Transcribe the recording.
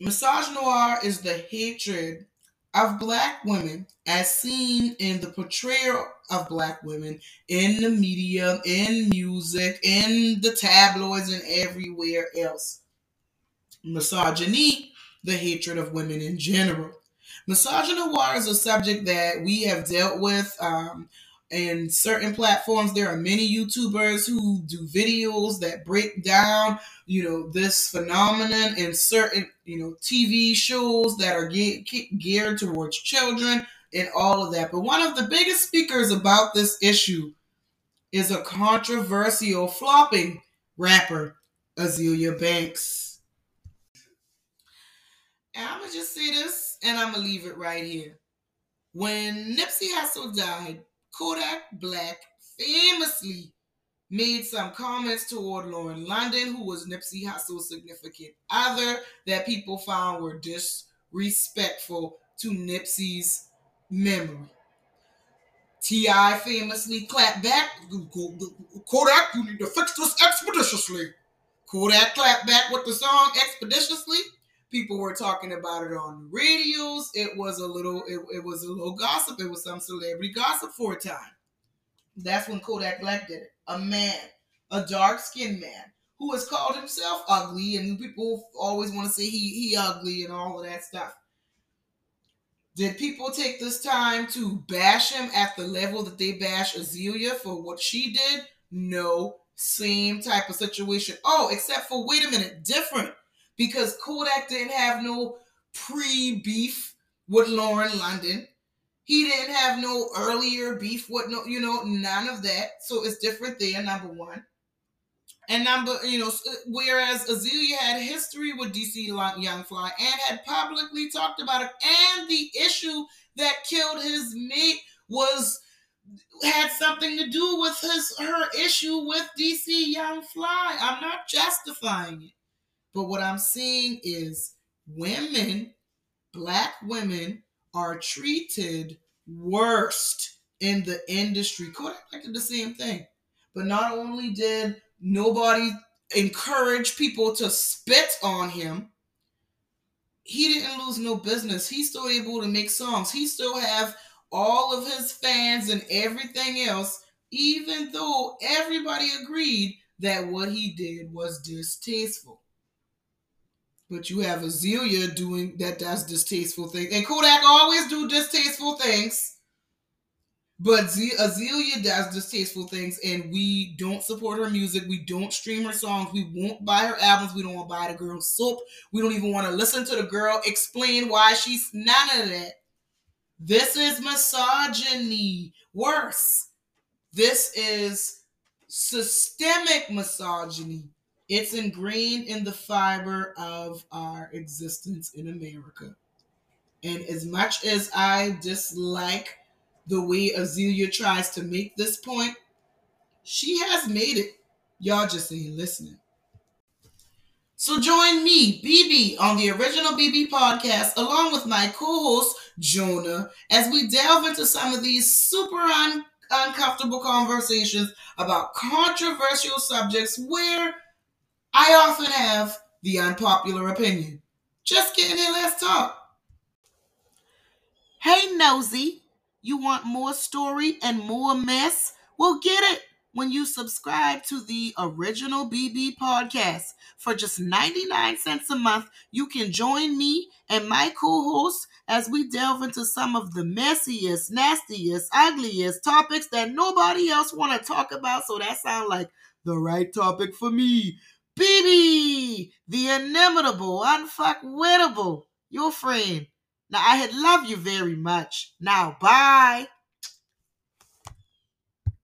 Misogynoir is the hatred of black women as seen in the portrayal of black women in the media, in music, in the tabloids, and everywhere else. Misogyny, the hatred of women in general. Misogynoir is a subject that we have dealt with um, in certain platforms. There are many YouTubers who do videos that break down, you know, this phenomenon in certain, you know, TV shows that are ge- geared towards children and all of that. But one of the biggest speakers about this issue is a controversial flopping rapper, Azealia Banks. And I'm gonna just say this, and I'm gonna leave it right here. When Nipsey Hussle died, Kodak Black famously made some comments toward Lauren London, who was Nipsey Hussle's significant other, that people found were disrespectful to Nipsey's memory. T.I. famously clapped back, Kodak, you need to fix this expeditiously. Kodak clapped back with the song expeditiously people were talking about it on radios. It was a little, it, it was a little gossip. It was some celebrity gossip for a time. That's when Kodak Black did it. A man, a dark skinned man, who has called himself ugly, and people always want to say he he ugly and all of that stuff. Did people take this time to bash him at the level that they bash Azealia for what she did? No. Same type of situation. Oh, except for wait a minute, different because Kodak didn't have no pre beef with Lauren London. He didn't have no earlier beef with no, you know, none of that. So it's different there, number one. And number, you know, whereas Azealia had history with DC Young Fly and had publicly talked about it, and the issue that killed his mate was had something to do with his her issue with DC Young Fly. I'm not justifying it. But what I'm seeing is women, black women, are treated worst in the industry. Kodak did the same thing. But not only did nobody encourage people to spit on him, he didn't lose no business. He's still able to make songs. He still have all of his fans and everything else, even though everybody agreed that what he did was distasteful. But you have Azealia doing that does distasteful things. And Kodak always do distasteful things. But Z- Azealia does distasteful things, and we don't support her music. We don't stream her songs. We won't buy her albums. We don't want to buy the girl's soap. We don't even want to listen to the girl explain why she's none of that. This is misogyny. Worse, this is systemic misogyny. It's ingrained in the fiber of our existence in America. And as much as I dislike the way Azealia tries to make this point, she has made it. Y'all just ain't listening. So join me, BB, on the original BB podcast, along with my co-host Jonah, as we delve into some of these super un- uncomfortable conversations about controversial subjects where I often have the unpopular opinion. Just getting here, let's talk. Hey, nosy, you want more story and more mess? Well, get it when you subscribe to the original BB podcast. For just 99 cents a month, you can join me and my co hosts as we delve into some of the messiest, nastiest, ugliest topics that nobody else want to talk about. So that sounds like the right topic for me. BB, the inimitable, unfuckwittable, your friend. Now, I had love you very much. Now, bye.